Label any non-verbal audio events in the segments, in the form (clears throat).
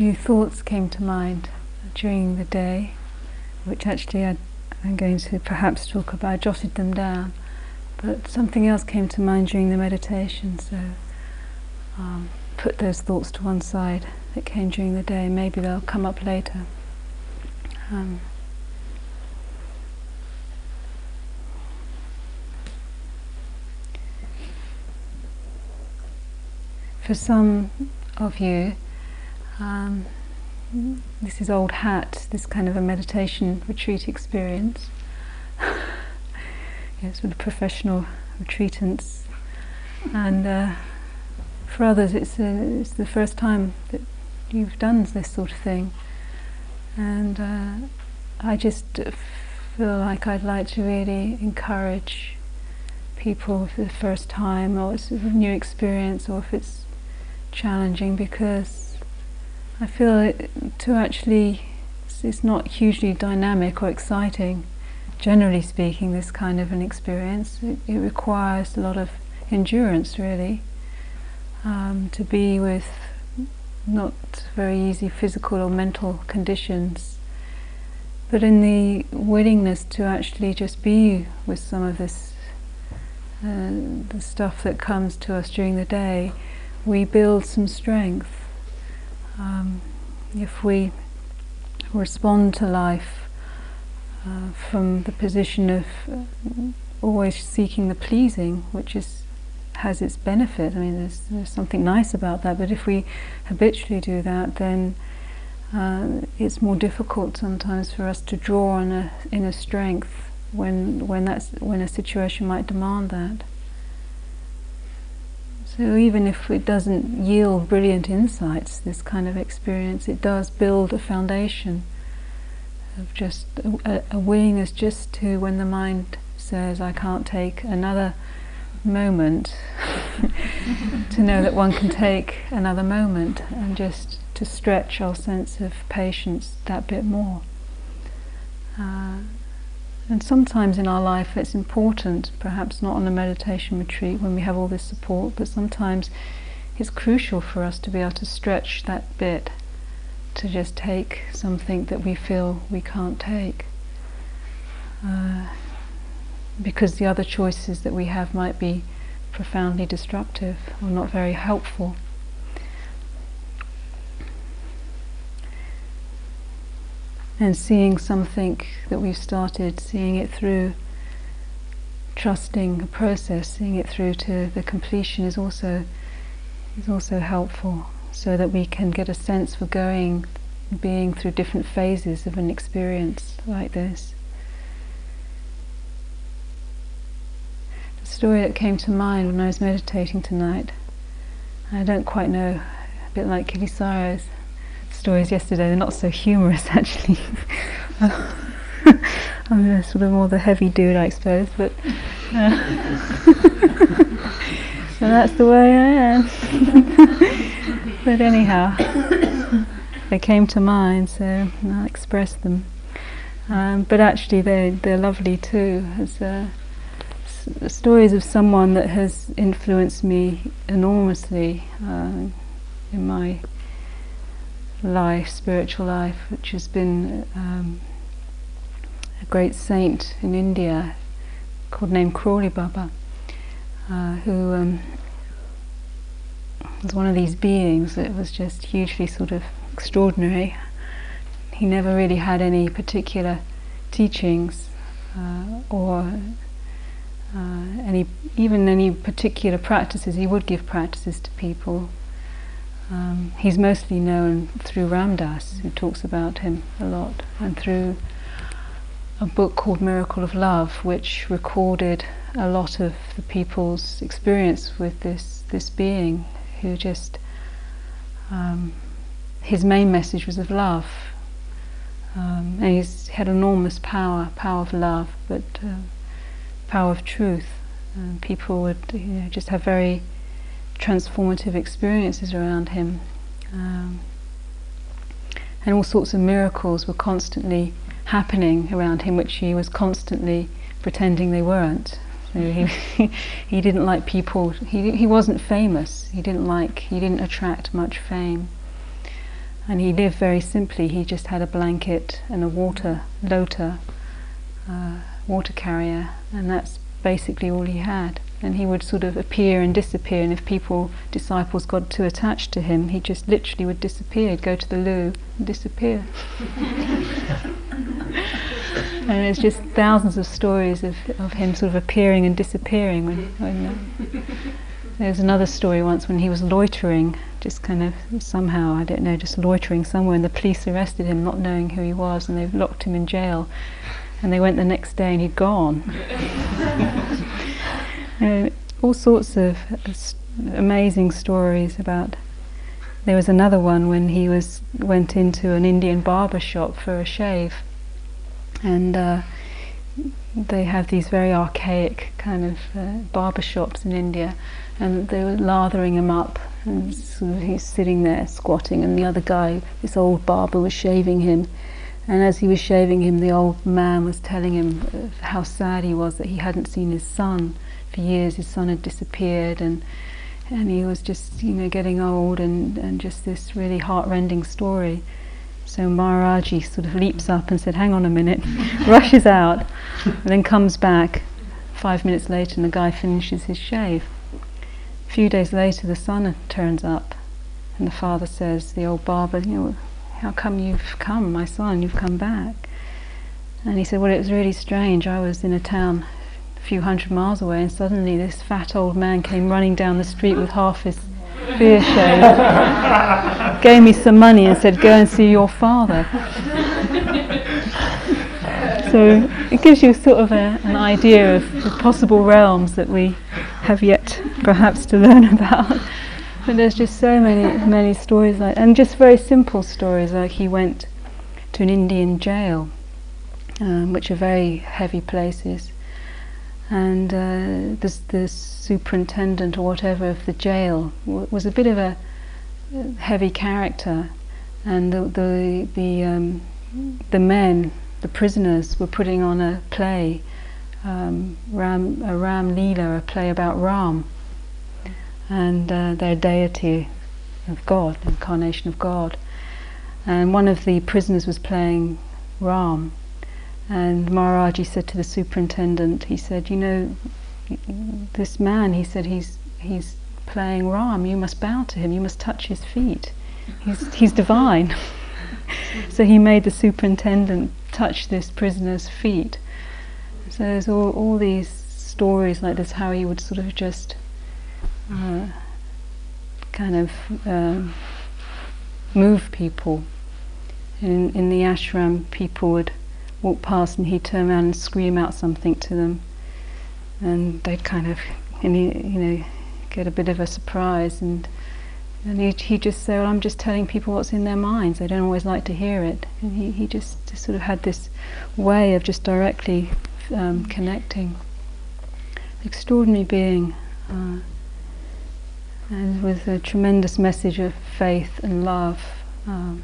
few thoughts came to mind during the day, which actually I, am going to perhaps talk about. I jotted them down, but something else came to mind during the meditation, so um, put those thoughts to one side that came during the day. Maybe they'll come up later. Um, for some of you, um, this is old hat, this kind of a meditation retreat experience. (laughs) yes, with professional retreatants. And uh, for others, it's, a, it's the first time that you've done this sort of thing. And uh, I just feel like I'd like to really encourage people for the first time, or it's a new experience, or if it's challenging because I feel it, to actually, it's not hugely dynamic or exciting, generally speaking, this kind of an experience. It, it requires a lot of endurance, really, um, to be with not very easy physical or mental conditions, but in the willingness to actually just be with some of this, uh, the stuff that comes to us during the day we build some strength. Um, if we respond to life uh, from the position of uh, always seeking the pleasing, which is has its benefit. I mean, there's, there's something nice about that. But if we habitually do that, then uh, it's more difficult sometimes for us to draw on a inner strength when when that's when a situation might demand that. So even if it doesn't yield brilliant insights, this kind of experience, it does build a foundation of just a, a willingness just to, when the mind says, I can't take another moment, (laughs) to know that one can take another moment and just to stretch our sense of patience that bit more. Uh, and sometimes in our life it's important, perhaps not on a meditation retreat when we have all this support, but sometimes it's crucial for us to be able to stretch that bit to just take something that we feel we can't take. Uh, because the other choices that we have might be profoundly destructive or not very helpful. And seeing something that we've started, seeing it through, trusting a process, seeing it through to the completion is also is also helpful, so that we can get a sense for going, being through different phases of an experience like this. The story that came to mind when I was meditating tonight, I don't quite know, a bit like Kittisaro's stories yesterday. They're not so humorous, (laughs) actually. (laughs) I'm sort of more the heavy dude, I suppose, but uh, (laughs) so that's the way I am. but anyhow, they came to mind, so I'll express them. Um, but actually, they they're lovely too. As uh, s- stories of someone that has influenced me enormously uh, in my life, spiritual life, which has been um, a great saint in India called named Karoli Baba, uh, who um, was one of these beings that was just hugely sort of extraordinary. He never really had any particular teachings uh, or uh, any even any particular practices. He would give practices to people, um, he's mostly known through Ram Dass, who talks about him a lot, and through a book called Miracle of Love, which recorded a lot of the people's experience with this this being, who just um, his main message was of love, um, and he's had enormous power, power of love, but uh, power of truth. And people would you know, just have very transformative experiences around him. Um, and all sorts of miracles were constantly happening around him, which he was constantly pretending they weren't. So he, (laughs) he didn't like people. He he wasn't famous. He didn't like. He didn't attract much fame. And he lived very simply. He just had a blanket and a water lota, uh, water carrier, and that's basically all he had. And he would sort of appear and disappear, and if people, disciples, got too attached to him, he just literally would disappear, He'd go to the loo and disappear. (laughs) and there's just thousands of stories of, of him sort of appearing and disappearing. When, when uh, there's another story once when he was loitering, just kind of somehow, I don't know, just loitering somewhere, and the police arrested him, not knowing who he was, and they locked him in jail. And they went the next day, and he'd gone. (laughs) uh, all sorts of uh, amazing stories about. There was another one when he was went into an Indian barber shop for a shave, and uh, they have these very archaic kind of uh, barber shops in India, and they were lathering him up, and he's sitting there squatting, and the other guy, this old barber, was shaving him. And as he was shaving him, the old man was telling him how sad he was that he hadn't seen his son for years. His son had disappeared, and and he was just, you know, getting old, and, and just this really heartrending story. So Maharaji sort of leaps up and said, "Hang on a minute," (laughs) rushes out, and then comes back. Five minutes later, and the guy finishes his shave. A few days later, the son turns up, and the father says, "The old barber, you know, how come you've come, my son? You've come back." And he said, "Well, it was really strange. I was in a town a few hundred miles away, and suddenly this fat old man came running down the street with half his beard shaved, (laughs) gave me some money, and said, "Go and see your father." so it gives you sort of a, an idea of the possible realms that we have yet perhaps to learn (laughs) about. But there's just so many many stories like, and just very simple stories like he went to an Indian jail, um, which are very heavy places and uh, the, the superintendent or whatever of the jail was a bit of a heavy character, and the the the, um, the men, the prisoners, were putting on a play, um, Ram, a Ram Leela, a play about Ram, and uh, their deity of God, incarnation of God, and one of the prisoners was playing Ram, and Maharaji said to the superintendent, he said, you know, this man, he said, he's, he's playing Ram, you must bow to him, you must touch his feet. He's, he's divine. (laughs) so he made the superintendent touch this prisoner's feet. So there's all, all these stories like this, how he would sort of just uh, kind of um, move people. In, in the ashram, people would walk past and he'd turn around and scream out something to them. And they'd kind of, and he, you know, get a bit of a surprise. And, and he'd, he'd just say, Well, I'm just telling people what's in their minds. They don't always like to hear it. And he, he just, just sort of had this way of just directly um, connecting. Extraordinary being. Uh, and with a tremendous message of faith and love um,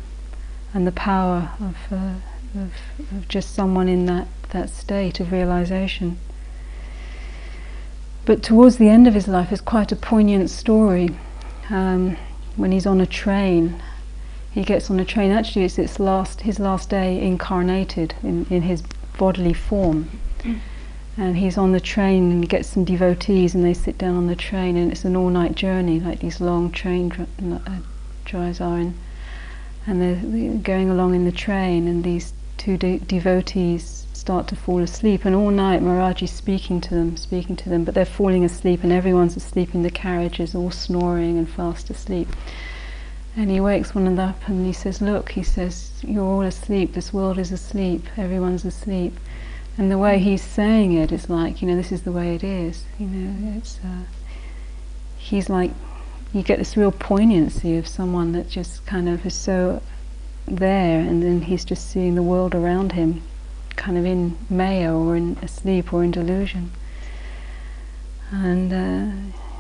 and the power of. Uh, of, of just someone in that, that state of realization. But towards the end of his life, is quite a poignant story. Um, when he's on a train, he gets on a train. Actually, it's its last, his last day incarnated in, in his bodily form. And he's on the train and he gets some devotees and they sit down on the train and it's an all-night journey, like these long train uh, drives are. In, and they're going along in the train and these two de- devotees start to fall asleep, and all night Maharaji's speaking to them, speaking to them, but they're falling asleep, and everyone's asleep in the carriages, all snoring and fast asleep. And he wakes one of them up and he says, Look, he says, you're all asleep, this world is asleep, everyone's asleep. And the way he's saying it is like, you know, this is the way it is. You know, it's, uh, he's like, you get this real poignancy of someone that just kind of is so there, and then he's just seeing the world around him, kind of in maya or in asleep or in delusion. And, uh,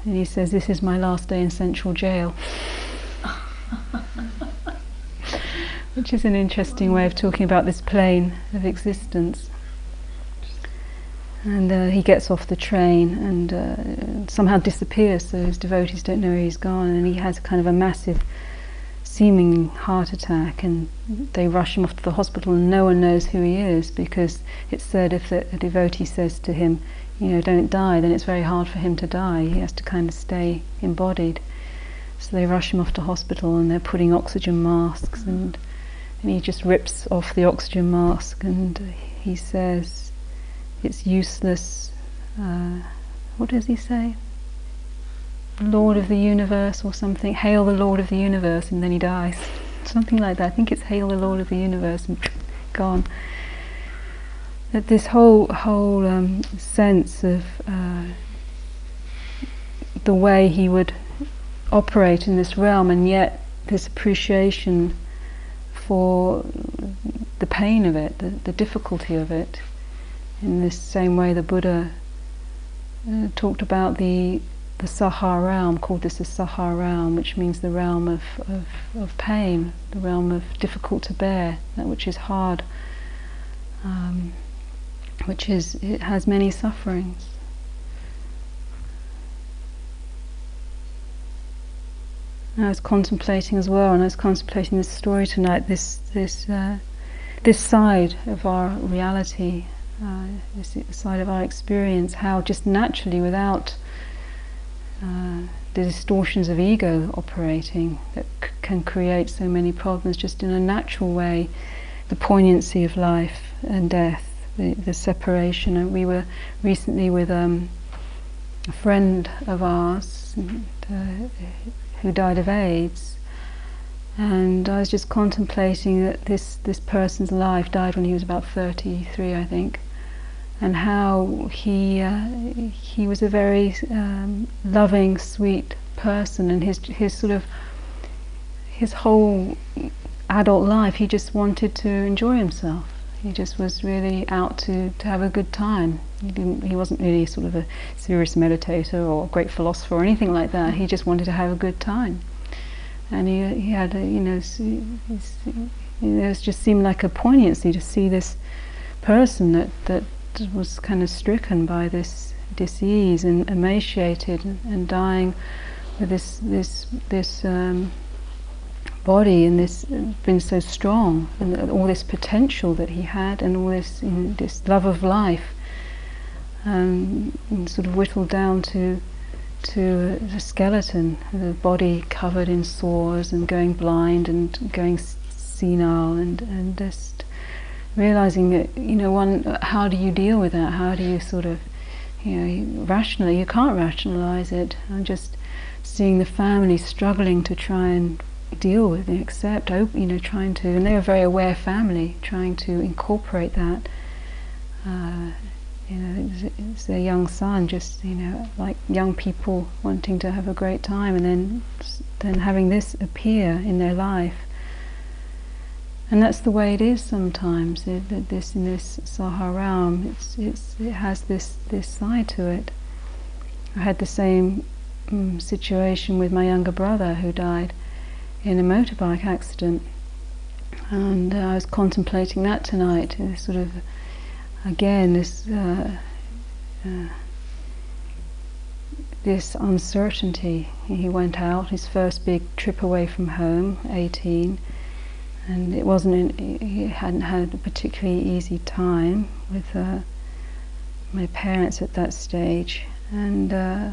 and he says, This is my last day in central jail. (laughs) Which is an interesting way of talking about this plane of existence. And uh, he gets off the train and uh, somehow disappears, so his devotees don't know where he's gone, and he has kind of a massive seeming heart attack, and they rush him off to the hospital, and no one knows who he is because it's said if the, a devotee says to him, you know, don't die, then it's very hard for him to die. He has to kind of stay embodied. So they rush him off to hospital, and they're putting oxygen masks, and and he just rips off the oxygen mask, and he says, "It's useless." Uh, what does he say? Lord of the universe or something, hail the Lord of the universe, and then he dies. Something like that. I think it's hail the Lord of the universe, and gone. That this whole whole um, sense of uh, the way he would operate in this realm, and yet this appreciation for the pain of it, the, the difficulty of it. In this same way, the Buddha uh, talked about the the Saha realm, called this the Saha realm, which means the realm of, of, of pain, the realm of difficult to bear, that which is hard, um, which is, it has many sufferings. I was contemplating as well, and I was contemplating this story tonight, this, this, uh, this side of our reality, uh, this side of our experience, how just naturally, without uh, the distortions of ego operating that c- can create so many problems just in a natural way. The poignancy of life and death the, the separation. And we were recently with um, a friend of ours and, uh, who died of AIDS. And I was just contemplating that this, this person's life died when he was about 33 I think and how he uh, he was a very um, loving, sweet person, and his his sort of his whole adult life, he just wanted to enjoy himself. He just was really out to, to have a good time. He didn't. He wasn't really sort of a serious meditator or great philosopher or anything like that. He just wanted to have a good time, and he he had a, you know it just seemed like a poignancy to see this person that that was kind of stricken by this disease and emaciated and, dying with this this this um, body and this been so strong and all this potential that he had and all this this love of life um, sort of whittled down to to the skeleton, the body covered in sores and going blind and going senile and and just realizing that you know one how do you deal with that? How do you sort of you know rationally you can't rationalize it. I'm just seeing the family struggling to try and deal with and accept you know trying to and they're a very aware family trying to incorporate that. Uh, you know it's their young son just you know like young people wanting to have a great time and then then having this appear in their life and that's the way it is sometimes. It, this in this Saha realm, it's, it's, it has this this side to it. I had the same um, situation with my younger brother who died in a motorbike accident, and uh, I was contemplating that tonight. This sort of again this. Uh, uh, this uncertainty. He went out, his first big trip away from home, 18, and it wasn't he hadn't had a particularly easy time with uh, my parents at that stage. And uh,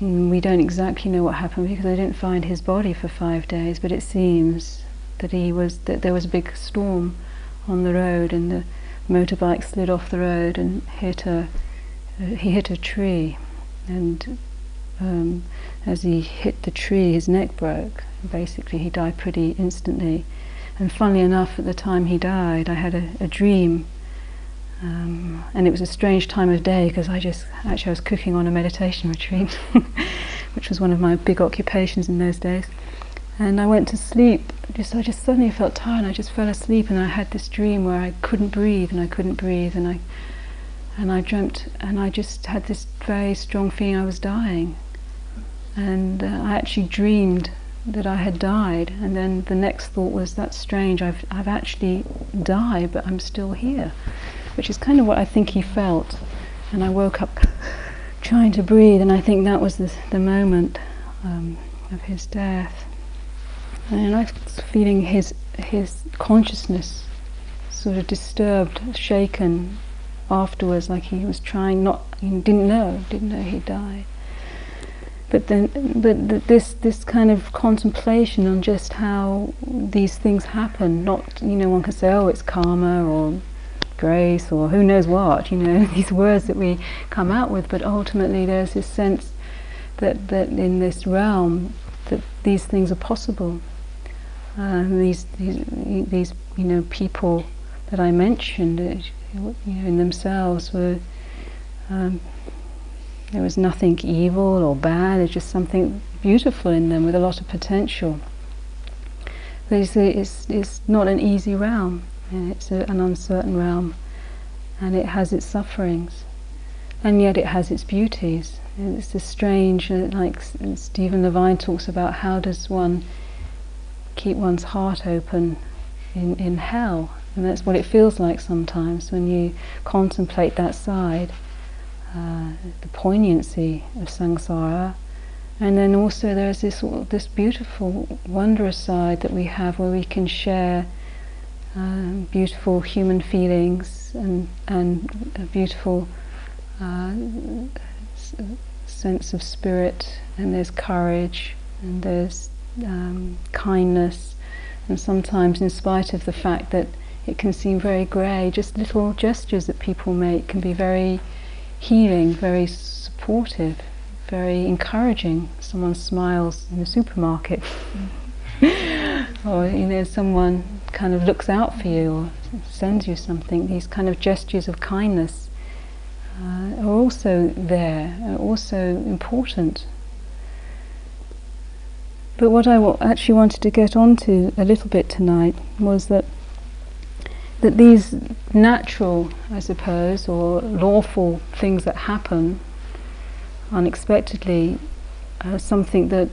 we don't exactly know what happened because I didn't find his body for five days but it seems that he was that there was a big storm on the road and the motorbike slid off the road and hit a he hit a tree. And um, as he hit the tree his neck broke basically he died pretty instantly. And funnily enough, at the time he died, I had a, a dream. Um, and it was a strange time of day because I just actually I was cooking on a meditation (laughs) retreat, which was one of my big occupations in those days. And I went to sleep. Just I just suddenly felt tired. And I just fell asleep, and I had this dream where I couldn't breathe, and I couldn't breathe, and I and I dreamt, and I just had this very strong feeling I was dying. And uh, I actually dreamed that I had died, and then the next thought was, "That's strange. I've I've actually died, but I'm still here," which is kind of what I think he felt. And I woke up (laughs) trying to breathe, and I think that was the the moment um, of his death. And I was feeling his his consciousness sort of disturbed, shaken afterwards, like he was trying not, he didn't know, didn't know he died. But then, but this this kind of contemplation on just how these things happen. Not, you know, one can say, oh, it's karma or grace or who knows what. You know, (laughs) these words that we come out with. But ultimately, there's this sense that that in this realm that these things are possible. Um, these, these these you know people that I mentioned, uh, you know, in themselves were. Um, there was nothing evil or bad, there's just something beautiful in them with a lot of potential. It's, it's, it's not an easy realm, it's a, an uncertain realm, and it has its sufferings, and yet it has its beauties. It's a strange, uh, like Stephen Levine talks about, how does one keep one's heart open in, in hell? And that's what it feels like sometimes when you contemplate that side. Uh, the poignancy of samsara, and then also there's this this beautiful, wondrous side that we have where we can share um, beautiful human feelings and and a beautiful uh, sense of spirit, and there's courage, and there's um, kindness, and sometimes, in spite of the fact that it can seem very grey, just little gestures that people make can be very healing, very supportive, very encouraging. Someone smiles in the supermarket, (laughs) or you know, someone kind of looks out for you or sends you something. These kind of gestures of kindness uh, are also there, are also important. But what I w- actually wanted to get onto a little bit tonight was that that these natural, I suppose, or lawful things that happen unexpectedly are something that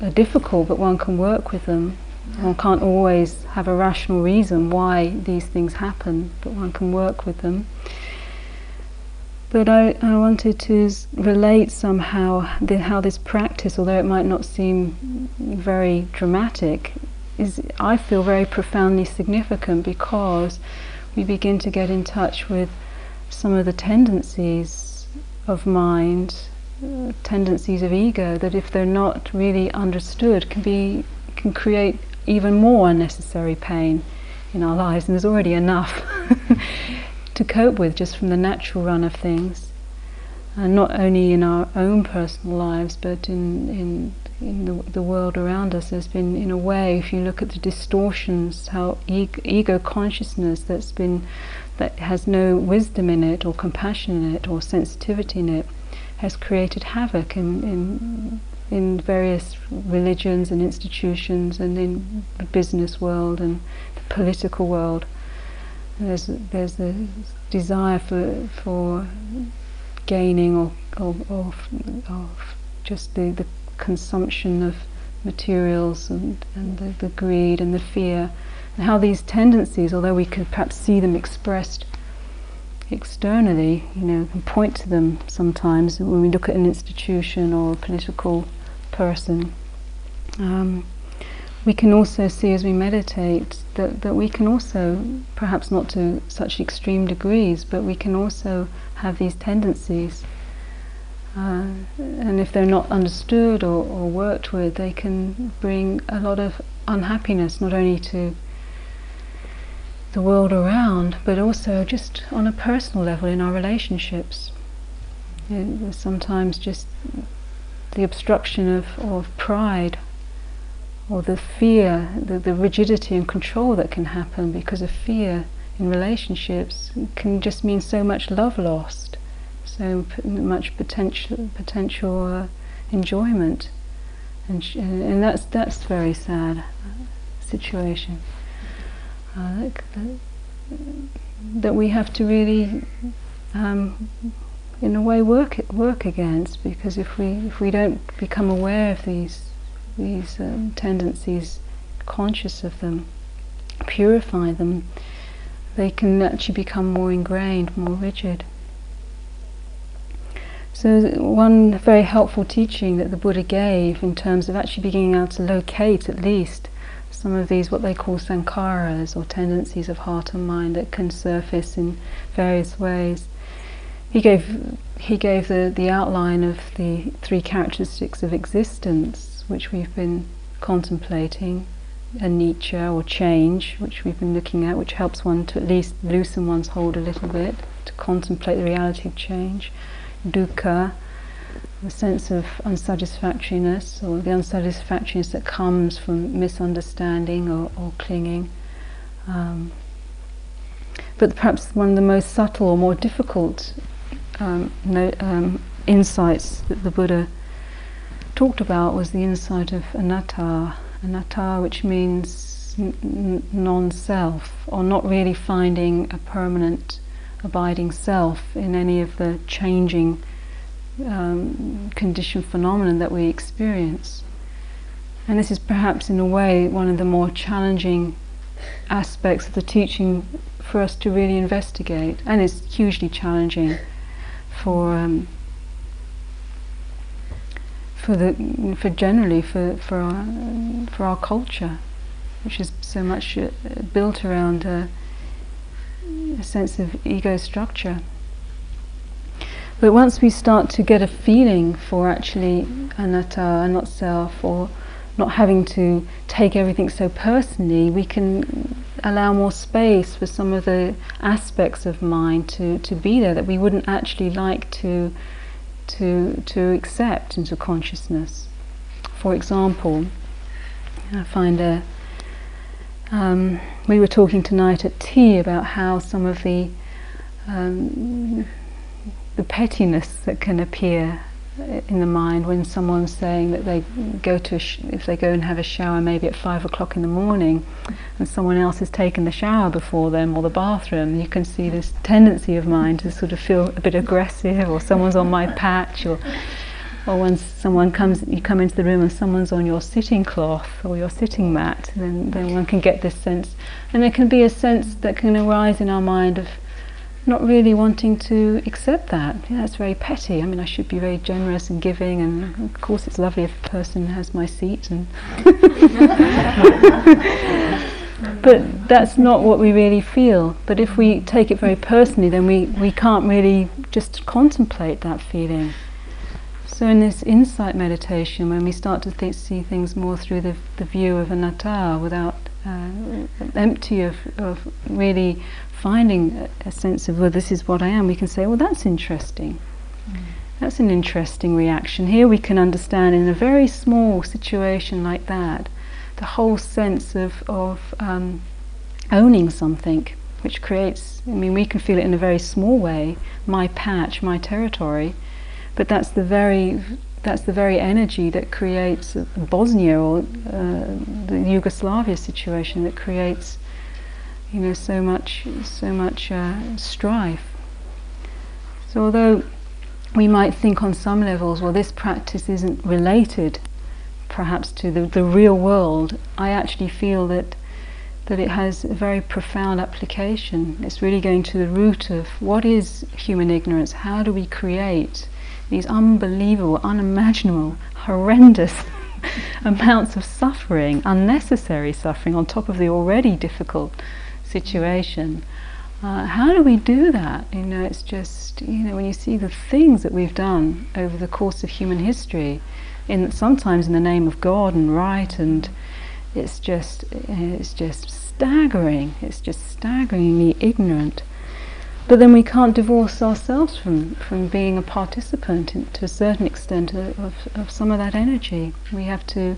are difficult, but one can work with them. One can't always have a rational reason why these things happen, but one can work with them. But I, I wanted to relate somehow the, how this practice, although it might not seem very dramatic, is I feel very profoundly significant because we begin to get in touch with some of the tendencies of mind, tendencies of ego that if they're not really understood can be can create even more unnecessary pain in our lives. And there's already enough (laughs) to cope with just from the natural run of things. And not only in our own personal lives but in, in in the, the world around us has been, in a way, if you look at the distortions, how ego, ego consciousness that's been, that has no wisdom in it, or compassion in it, or sensitivity in it, has created havoc in, in, in various religions and institutions and in the business world and the political world. There's, there's a desire for, for gaining or, or, or, or just the, the consumption of materials and, and the, the, greed and the fear, and how these tendencies, although we could perhaps see them expressed externally, you know, and point to them sometimes when we look at an institution or a political person. Um, we can also see as we meditate that, that we can also, perhaps not to such extreme degrees, but we can also have these tendencies uh, and if they're not understood or, or, worked with, they can bring a lot of unhappiness, not only to the world around, but also just on a personal level in our relationships. It, sometimes just the obstruction of, of pride or the fear, the, the rigidity and control that can happen because of fear in relationships can just mean so much love lost so much potential potential uh, enjoyment, and sh- and that's that's very sad situation. Uh, that, that we have to really, um, in a way, work work against because if we if we don't become aware of these these um, tendencies, conscious of them, purify them, they can actually become more ingrained, more rigid. So, one very helpful teaching that the Buddha gave in terms of actually beginning able to locate at least some of these what they call sankharas or tendencies of heart and mind that can surface in various ways. He gave he gave the, the outline of the three characteristics of existence which we've been contemplating, anicca or change, which we've been looking at, which helps one to at least loosen one's hold a little bit, to contemplate the reality of change, dukkha, the sense of unsatisfactoriness or the unsatisfactoriness that comes from misunderstanding or, or clinging. Um, but perhaps one of the most subtle or more difficult um, no, um, insights that the Buddha talked about was the insight of anatta, anatta, which means n- non-self, or not really finding a permanent, abiding self in any of the changing um, conditioned phenomenon that we experience. And this is perhaps, in a way, one of the more challenging aspects of the teaching for us to really investigate, and it's hugely challenging for um, for the for generally for for our for our culture, which is so much uh, built around a sense of ego structure. But once we start to get a feeling for actually anatta, not self, or not having to take everything so personally, we can allow more space for some of the aspects of mind to, to be there that we wouldn't actually like to, to, to accept into consciousness. For example, I find a um, we were talking tonight at tea about how some of the um, the pettiness that can appear in the mind when someone's saying that they go to sh- if they go and have a shower maybe at five o'clock in the morning and someone else has taken the shower before them or the bathroom you can see this tendency of mine to sort of feel a bit aggressive or someone's on my patch or or when someone comes you come into the room and someone's on your sitting cloth or your sitting mat then, then one can get this sense and there can be a sense that can arise in our mind of not really wanting to accept that. Yeah, it's very petty. I mean, I should be very generous and giving, and of course, it's lovely if a person has my seat. And (laughs) but that's not what we really feel. But if we take it very personally, then we, we can't really just contemplate that feeling. So, in this insight meditation, when we start to th- see things more through the, the view of anatta, without uh, empty of, of really finding a, a, sense of, well, this is what I am, we can say, well, that's interesting. Mm. That's an interesting reaction. Here we can understand in a very small situation like that the whole sense of, of um, owning something, which creates, I mean, we can feel it in a very small way, my patch, my territory, but that's the very that's the very energy that creates Bosnia or uh, the Yugoslavia situation that creates you know, so much, so much uh, strife. So although we might think on some levels, well, this practice isn't related, perhaps to the, the real world, I actually feel that that it has a very profound application. It's really going to the root of what is human ignorance. How do we create these unbelievable, unimaginable, horrendous (laughs) amounts of suffering, unnecessary suffering, on top of the already difficult situation. Uh, how do we do that? You know, it's just you know when you see the things that we've done over the course of human history, in sometimes in the name of God and right, and it's just it's just staggering. It's just staggeringly ignorant. But then we can't divorce ourselves from, from being a participant in, to a certain extent of, of, some of that energy. We have to,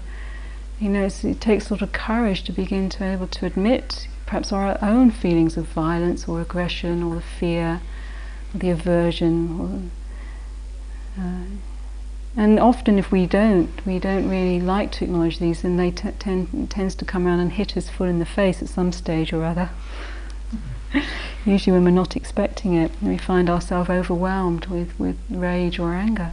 you know, it takes sort of courage to begin to able to admit perhaps our own feelings of violence or aggression or the fear, or the aversion. Or, uh, and often, if we don't, we don't really like to acknowledge these, and they t- tend tends to come around and hit us full in the face at some stage or other. (laughs) Usually, when we're not expecting it, we find ourselves overwhelmed with, with rage or anger.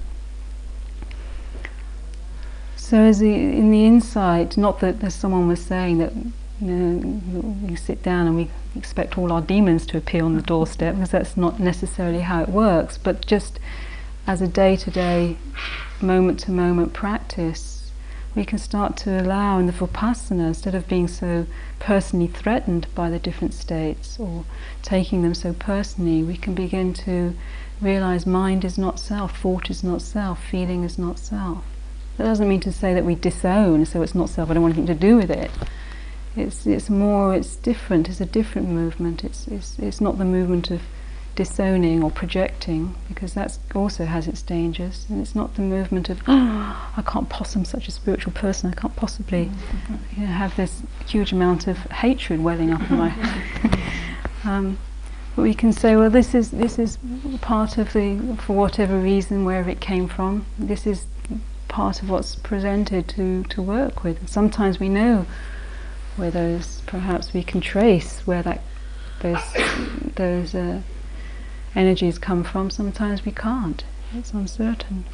So, as the, in the insight, not that as someone was saying that you know, we sit down and we expect all our demons to appear on the doorstep because that's not necessarily how it works, but just as a day to day, moment to moment practice, we can start to allow in the Vipassana, instead of being so personally threatened by the different states or taking them so personally, we can begin to realize mind is not self, thought is not self, feeling is not self. That doesn't mean to say that we disown, so it's not self, I don't want anything to do with it. It's, it's more, it's different, it's a different movement. It's, it's, it's not the movement of disowning or projecting, because that also has its dangers. And it's not the movement of, oh, (gasps) I can't possibly, I'm such a spiritual person, I can't possibly you know, have this huge amount of hatred welling up in my. (laughs) um, but we can say, well, this is this is part of the, for whatever reason, wherever it came from. This is part of what's presented to to work with. Sometimes we know where those, perhaps we can trace where that those those uh, energies come from. Sometimes we can't. It's uncertain.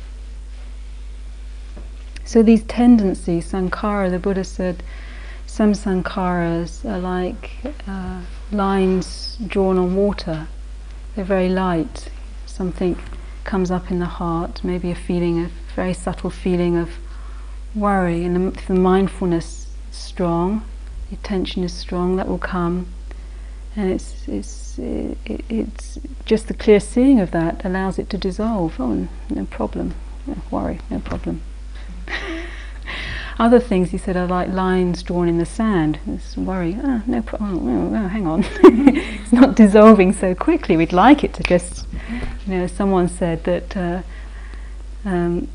So these tendencies, sankhara, the Buddha said, some sankharas are like uh, lines drawn on water. They're very light. Something comes up in the heart, maybe a feeling, a very subtle feeling of worry, and if the mindfulness is strong, the attention is strong, that will come, and it's it's it, it's just the clear seeing of that allows it to dissolve. Oh, no problem. No worry, no problem. (laughs) Other things he said are like lines drawn in the sand. It's worry, oh, no problem. Oh, oh, hang on, (laughs) it's not dissolving so quickly. We'd like it to just, you know. Someone said that uh, um,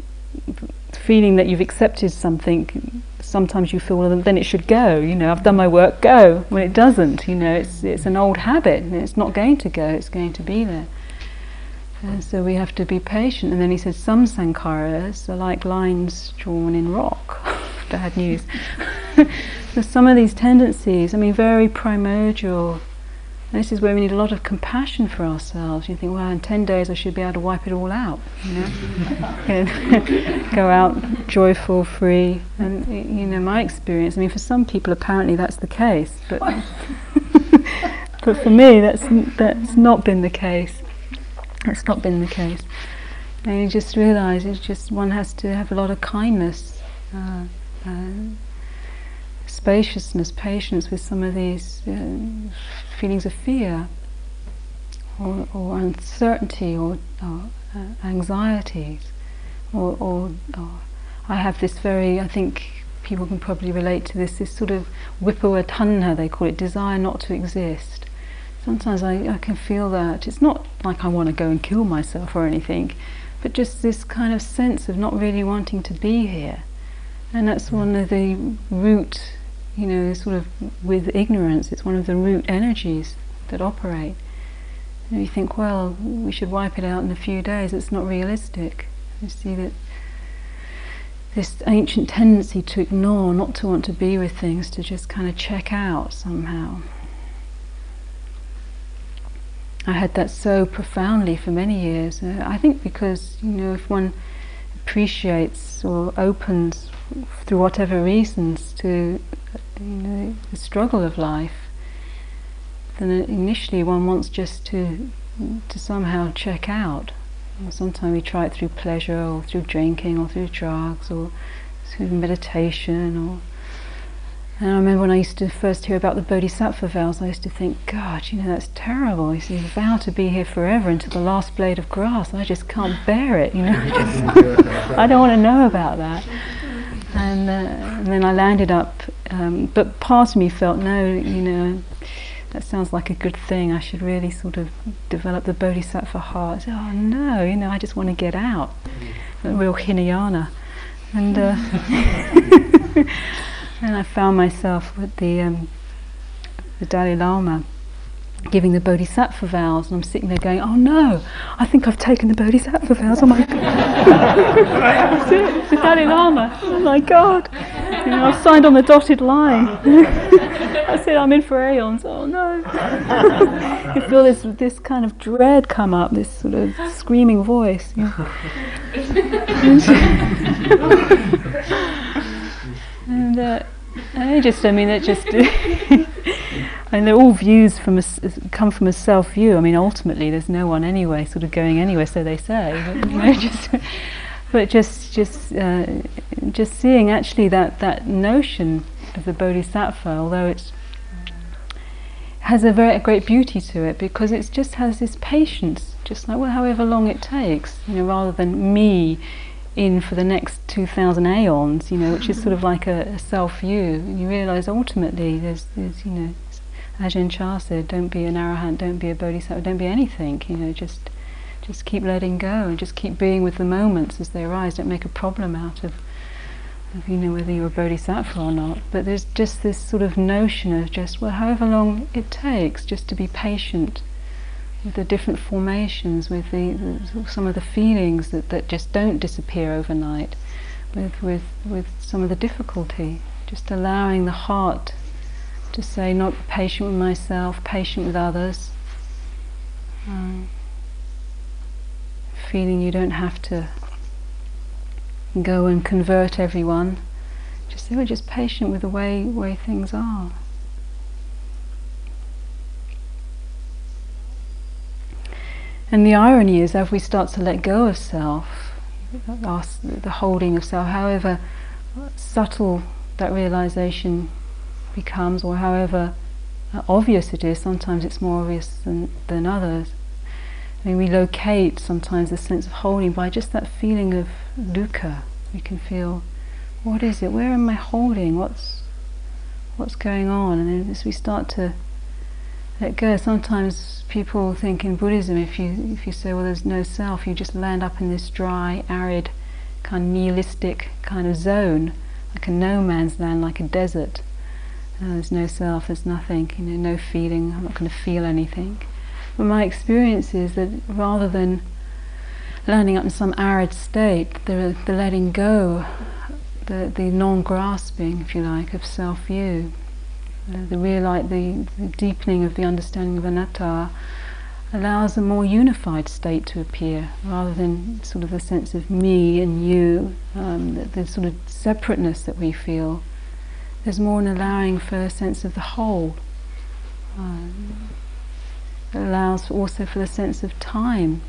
feeling that you've accepted something, sometimes you feel well, then it should go. You know, I've done my work, go. When it doesn't, you know, it's it's an old habit, and it's not going to go. It's going to be there. And so we have to be patient. And then he says some sankharas are like lines drawn in rock. (laughs) bad news. (laughs) so some of these tendencies, I mean, very primordial. And this is where we need a lot of compassion for ourselves. You think, well, in 10 days I should be able to wipe it all out. You know? (laughs) (laughs) Go out joyful, free. And, you know, my experience, I mean, for some people apparently that's the case. But, (laughs) but for me, that's, that's not been the case. That's not been the case. And you just realize it's just one has to have a lot of kindness. Uh, uh, spaciousness, patience with some of these uh, feelings of fear or, or uncertainty or, or uh, anxieties. Or, or, or, I have this very, I think people can probably relate to this, this sort of vibhava tanha, they call it, desire not to exist. Sometimes I, I can feel that. It's not like I want to go and kill myself or anything, but just this kind of sense of not really wanting to be here. And that's one of the root, you know, sort of with ignorance, it's one of the root energies that operate. And you think, well, we should wipe it out in a few days. It's not realistic. You see that this ancient tendency to ignore, not to want to be with things, to just kind of check out somehow. I had that so profoundly for many years. Uh, I think because, you know, if one appreciates or opens through whatever reasons to you know, the struggle of life, then initially one wants just to to somehow check out. sometimes we try it through pleasure or through drinking or through drugs or through meditation or and I remember when I used to first hear about the Bodhisattva vows, I used to think, God, you know, that's terrible. You see, vow to be here forever until the last blade of grass. I just can't bear it, you know. I, (laughs) I don't want to know about that. And, uh, and then I landed up, um, but part of me felt, no, you know, that sounds like a good thing. I should really sort of develop the bodhisattva heart. Oh no, you know, I just want to get out. A real Hinayana. And, uh, (laughs) and I found myself with the, um, the Dalai Lama giving the bodhisattva vows, and I'm sitting there going, "Oh no, I think I've taken the bodhisattva vows." Oh my god, that's it, the Dalai Lama. Oh my god, you know, I've signed on the dotted line. (laughs) I said, "I'm in for aeons." Oh no, (laughs) you feel this this kind of dread come up, this sort of screaming voice. You know. (laughs) and uh, I just, I mean, it just and they're all views from a, come from a self view. I mean, ultimately, there's no one anyway, sort of going anywhere, so they say. But, you know, (laughs) just, but just just uh, just seeing actually that that notion of the bodhisattva, although it's has a very a great beauty to it because it just has this patience, just like well, however long it takes, you know, rather than me in for the next 2,000 aeons, you know, which is sort of like a, a self-view. And You realise ultimately there's, there's, you know, Ajahn Chah said, don't be an arahant, don't be a bodhisattva, don't be anything, you know, just just keep letting go and just keep being with the moments as they arise. Don't make a problem out of, of, you know, whether you're a bodhisattva or not. But there's just this sort of notion of just, well, however long it takes, just to be patient with the different formations, with the, the some of the feelings that, that just don't disappear overnight, with, with, with some of the difficulty. Just allowing the heart to say, not patient with myself, patient with others. Um, feeling you don't have to go and convert everyone. Just say we're just patient with the way way things are. And the irony is, as we start to let go of self, the holding of self, however subtle that realization becomes, or however uh, obvious it is, sometimes it's more obvious than, than others. I mean, we locate sometimes the sense of holding by just that feeling of dukkha. We can feel, what is it? Where am I holding? What's what's going on? And then as we start to let go, sometimes people think in Buddhism, if you if you say, well, there's no self, you just land up in this dry, arid, kind of nihilistic kind of zone, like a no man's land, like a desert. Uh, there's no self, there's nothing, you know, no feeling. I'm not going to feel anything. But my experience is that rather than landing up in some arid state, the, the letting go, the, the non-grasping, if you like, of self-view, uh, the, reali- the, the deepening of the understanding of anatta allows a more unified state to appear, rather than sort of the sense of me and you, um, the, the, sort of separateness that we feel. There's more an allowing for a sense of the whole. Um, it allows also for the sense of time,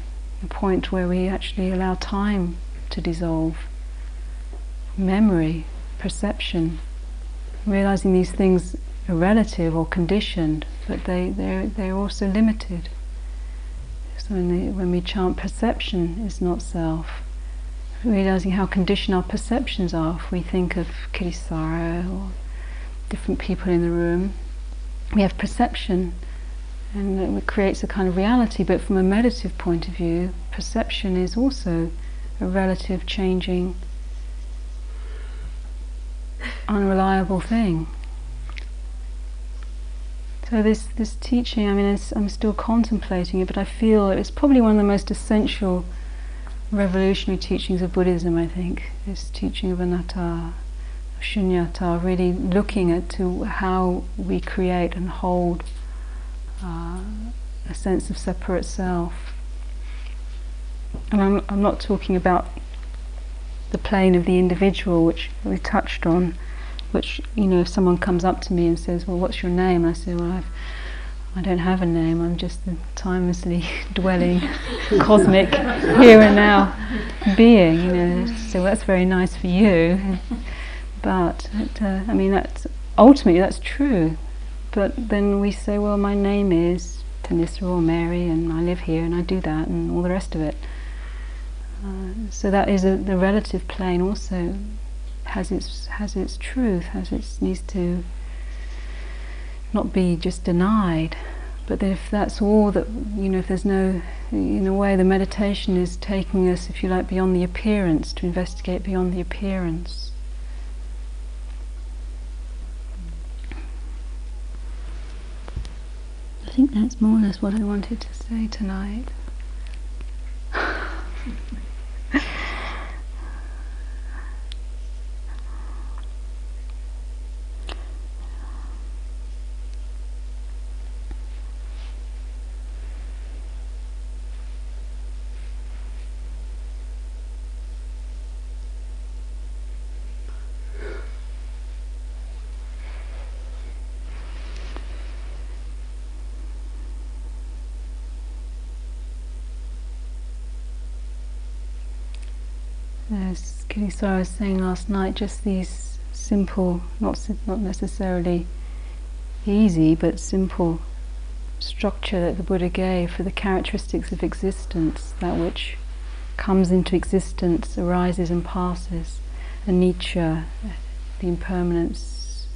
the point where we actually allow time to dissolve. Memory, perception, realizing these things are relative or conditioned, but they, they're, they're also limited. So when, they, when we chant perception is not self, realizing how conditioned our perceptions are. If we think of Kittisaro or different people in the room, we have perception and it creates a kind of reality. But from a meditative point of view, perception is also a relative, changing, unreliable thing. So this this teaching, I mean, I'm still contemplating it, but I feel it's probably one of the most essential revolutionary teachings of Buddhism. I think this teaching of anatta, shunyata, really looking at to how we create and hold uh, a sense of separate self. And I'm, I'm not talking about the plane of the individual, which we touched on, which, you know, if someone comes up to me and says, Well, what's your name? I say, Well, I've, I don't have a name, I'm just the timelessly (laughs) dwelling, (laughs) cosmic, here and now being, you know. So that's very nice for you. But, uh, I mean, that's ultimately that's true. But then we say, well, my name is Thanissara or Mary, and I live here, and I do that, and all the rest of it. Uh, so that is a, the relative plane also has its has its truth, has its needs to not be just denied. But if that's all that you know, if there's no, in a way, the meditation is taking us, if you like, beyond the appearance to investigate beyond the appearance. Think that's more or less what I wanted to say tonight. (laughs) as I was saying last night, just these simple, not not necessarily easy, but simple structure that the Buddha gave for the characteristics of existence, that which comes into existence, arises and passes, anicca, the impermanence,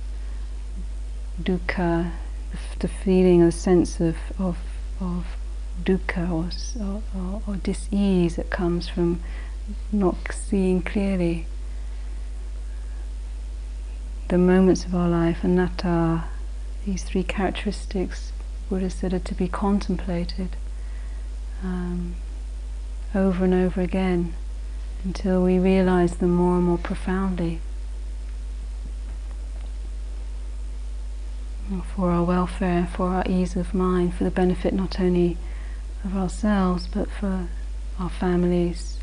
dukkha, the, feeling, the sense of, of, of dukkha or, or, or dis-ease that comes from not seeing clearly the moments of our life, and anatta, these three characteristics, Buddha said, are to be contemplated um, over and over again until we realize them more and more profoundly. For our welfare, for our ease of mind, for the benefit not only of ourselves but for our families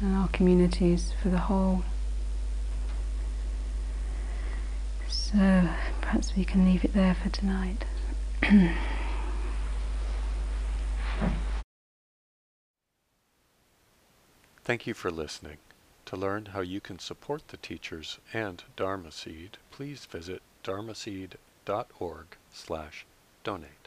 and our communities, for the whole. So perhaps we can leave it there for tonight. (clears throat) Thank you for listening. To learn how you can support the teachers and Dharma Seed, please visit dharmaseed.org slash donate.